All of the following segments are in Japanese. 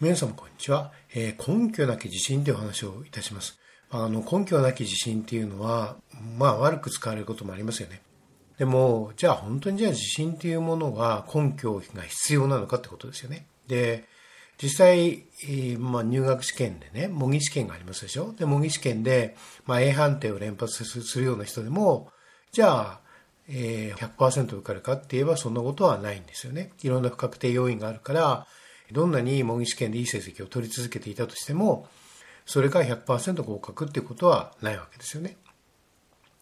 皆様こんにちは、えー、根拠なき自信というお話をいたします。あの根拠なき自信っていうのは、まあ悪く使われることもありますよね。でも、じゃあ本当にじゃあ自信っていうものが根拠が必要なのかってことですよね。で、実際、まあ、入学試験でね、模擬試験がありますでしょ。で、模擬試験で、まあ、A 判定を連発するような人でも、じゃあ、えー、100%受かるかって言えばそんなことはないんですよね。いろんな不確定要因があるから、どんなに模擬試験でいい成績を取り続けていたとしても、それが100%合格っていうことはないわけですよね。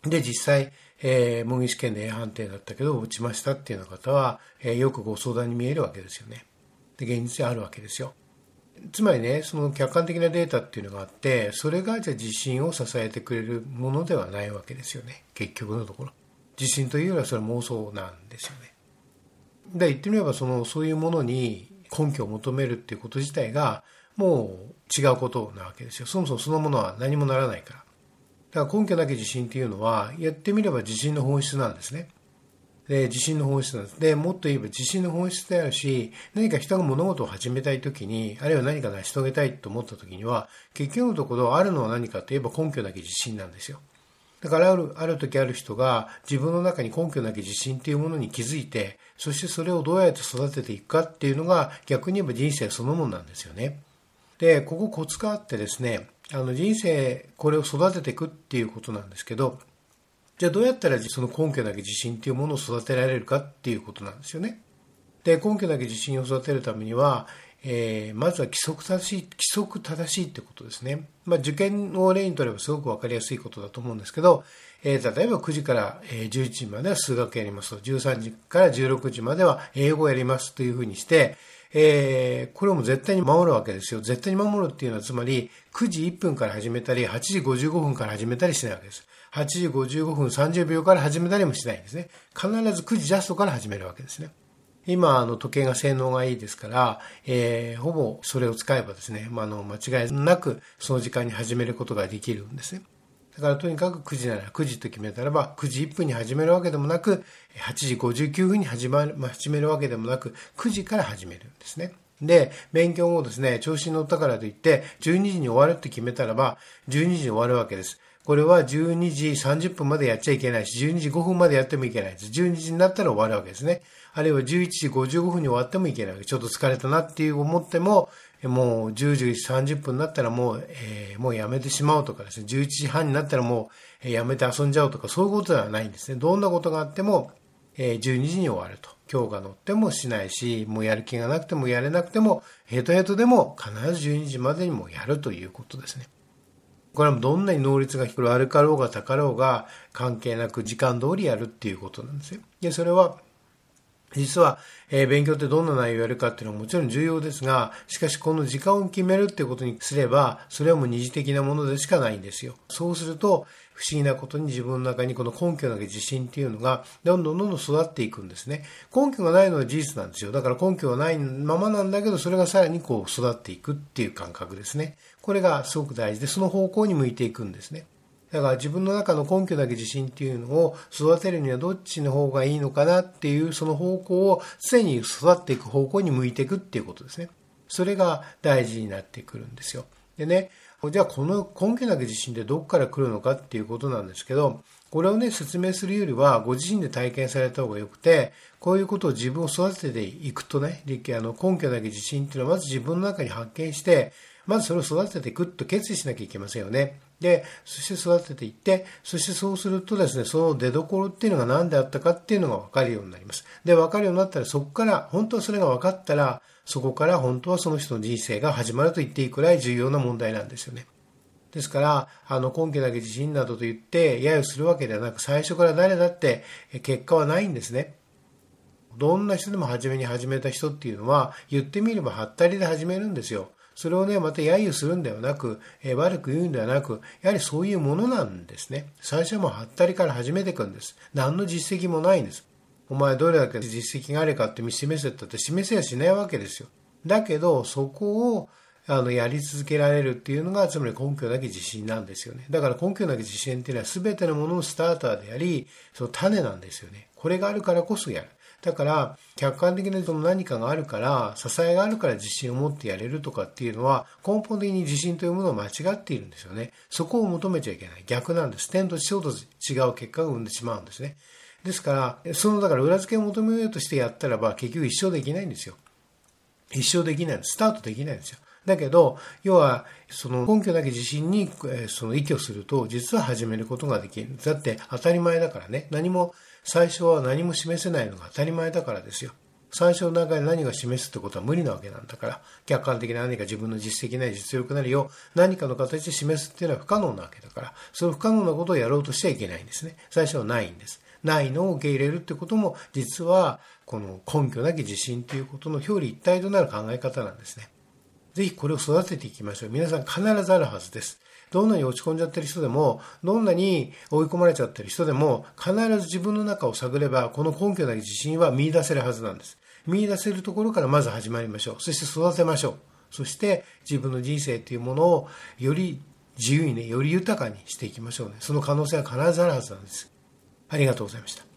で、実際、えー、模擬試験で A 判定だったけど落ちましたっていうような方は、えー、よくご相談に見えるわけですよね。で、現実にあるわけですよ。つまりね、その客観的なデータっていうのがあって、それがじゃあ自信を支えてくれるものではないわけですよね。結局のところ。自信というよりはそれは妄想なんですよね。で、言ってみればその、そういうものに根拠を求めるっていうこと自体がもう違うことなわけですよ。そもそもそのものは何もならないから。だから根拠なき自信っていうのはやってみれば自信の本質なんですね。で、自信の本質なんです。で、もっと言えば自信の本質であるし、何か人が物事を始めたいときに、あるいは何か成し遂げたいと思ったときには、結局のところあるのは何かといえば根拠なき自信なんですよ。だからある、ある時ある人が自分の中に根拠なき自信っていうものに気づいて、そしてそれをどうやって育てていくかっていうのが逆に言えば人生そのものなんですよね。で、ここコツがあってですね、あの人生これを育てていくっていうことなんですけど、じゃあどうやったらその根拠なき自信っていうものを育てられるかっていうことなんですよね。で、根拠なき自信を育てるためには、えー、まずは規則正しい、規則正しいってことですね。まあ、受験を例にとればすごくわかりやすいことだと思うんですけど、えー、例えば9時から11時までは数学やりますと、13時から16時までは英語やりますというふうにして、えー、これも絶対に守るわけですよ。絶対に守るっていうのはつまり9時1分から始めたり、8時55分から始めたりしないわけです。8時55分30秒から始めたりもしないんですね。必ず9時ジャストから始めるわけですね。今、あの、時計が性能がいいですから、えー、ほぼそれを使えばですね、まあ、の、間違いなくその時間に始めることができるんですね。だからとにかく9時なら9時と決めたらば、9時1分に始めるわけでもなく、8時59分に始まる、始めるわけでもなく、9時から始めるんですね。で、勉強後ですね、調子に乗ったからといって、12時に終わるって決めたらば、12時に終わるわけです。これは12時30分までやっちゃいけないし、12時5分までやってもいけないです。12時になったら終わるわけですね。あるいは11時55分に終わってもいけないちょっと疲れたなっていう思っても、もう10時30分になったらもう、えー、もうやめてしまうとかですね、11時半になったらもう、えー、やめて遊んじゃおうとか、そういうことではないんですね。どんなことがあっても、えー、12時に終わると。今日が乗ってもしないし、もうやる気がなくてもやれなくても、ヘトヘトでも必ず12時までにもやるということですね。これはどんなに能率が低い悪かろうが高ろうが関係なく時間通りやるっていうことなんですよ。で、それは実は、えー、勉強ってどんな内容をやるかっていうのはもちろん重要ですが、しかしこの時間を決めるっていうことにすれば、それはもう二次的なものでしかないんですよ。そうすると、不思議なことに自分の中にこの根拠なき自信っていうのがどんどんどんどん育っていくんですね。根拠がないのは事実なんですよ。だから根拠がないままなんだけど、それがさらにこう育っていくっていう感覚ですね。これがすごく大事で、その方向に向いていくんですね。だから自分の中の根拠だけ自信っていうのを育てるにはどっちの方がいいのかなっていうその方向を常に育っていく方向に向いていくっていうことですね。それが大事になってくるんですよ。でね、じゃあこの根拠なき自信ってどこから来るのかっていうことなんですけど、これをね、説明するよりは、ご自身で体験された方がよくて、こういうことを自分を育てていくとね、あの根拠なき自信っていうのはまず自分の中に発見して、まずそれを育てていくと決意しなきゃいけませんよね。で、そして育てていって、そしてそうするとですね、その出所っていうのが何であったかっていうのが分かるようになります。で、分かるようになったら、そこから、本当はそれが分かったら、そこから本当はその人の人生が始まると言っていいくらい重要な問題なんですよね。ですから、あの、根拠だけ自信などと言って、揶揄するわけではなく、最初から誰だって結果はないんですね。どんな人でも初めに始めた人っていうのは、言ってみればはったりで始めるんですよ。それをね、また揶揄するんではなく、えー、悪く言うんではなく、やはりそういうものなんですね。最初はもうはったりから始めていくんです。何の実績もないんです。お前どれだけ実績があるかって示せたって示せやしないわけですよ。だけど、そこをあの、やり続けられるっていうのが、つまり根拠なき自信なんですよね。だから根拠なき自信っていうのは全てのもののスターターであり、その種なんですよね。これがあるからこそやる。だから、客観的なその何かがあるから、支えがあるから自信を持ってやれるとかっていうのは、根本的に自信というものを間違っているんですよね。そこを求めちゃいけない。逆なんです。点と地と違う結果が生んでしまうんですね。ですから、そのだから裏付けを求めようとしてやったらば、結局一生できないんですよ。一生できないんです。スタートできないんですよ。だけど、要は、その根拠なき自信に、その依拠すると、実は始めることができる。だって当たり前だからね。何も、最初は何も示せないのが当たり前だからですよ。最初の中で何が示すってことは無理なわけなんだから、客観的な何か自分の実績なり実力なりを何かの形で示すっていうのは不可能なわけだから、その不可能なことをやろうとしちゃいけないんですね。最初はないんです。ないのを受け入れるってことも、実は、この根拠なき自信ということの表裏一体となる考え方なんですね。ぜひこれを育てていきましょう。皆さん必ずあるはずです。どんなに落ち込んじゃってる人でも、どんなに追い込まれちゃってる人でも、必ず自分の中を探れば、この根拠なき自信は見出せるはずなんです。見出せるところからまず始まりましょう。そして育てましょう。そして自分の人生というものをより自由にね、より豊かにしていきましょうね。その可能性は必ずあるはずなんです。ありがとうございました。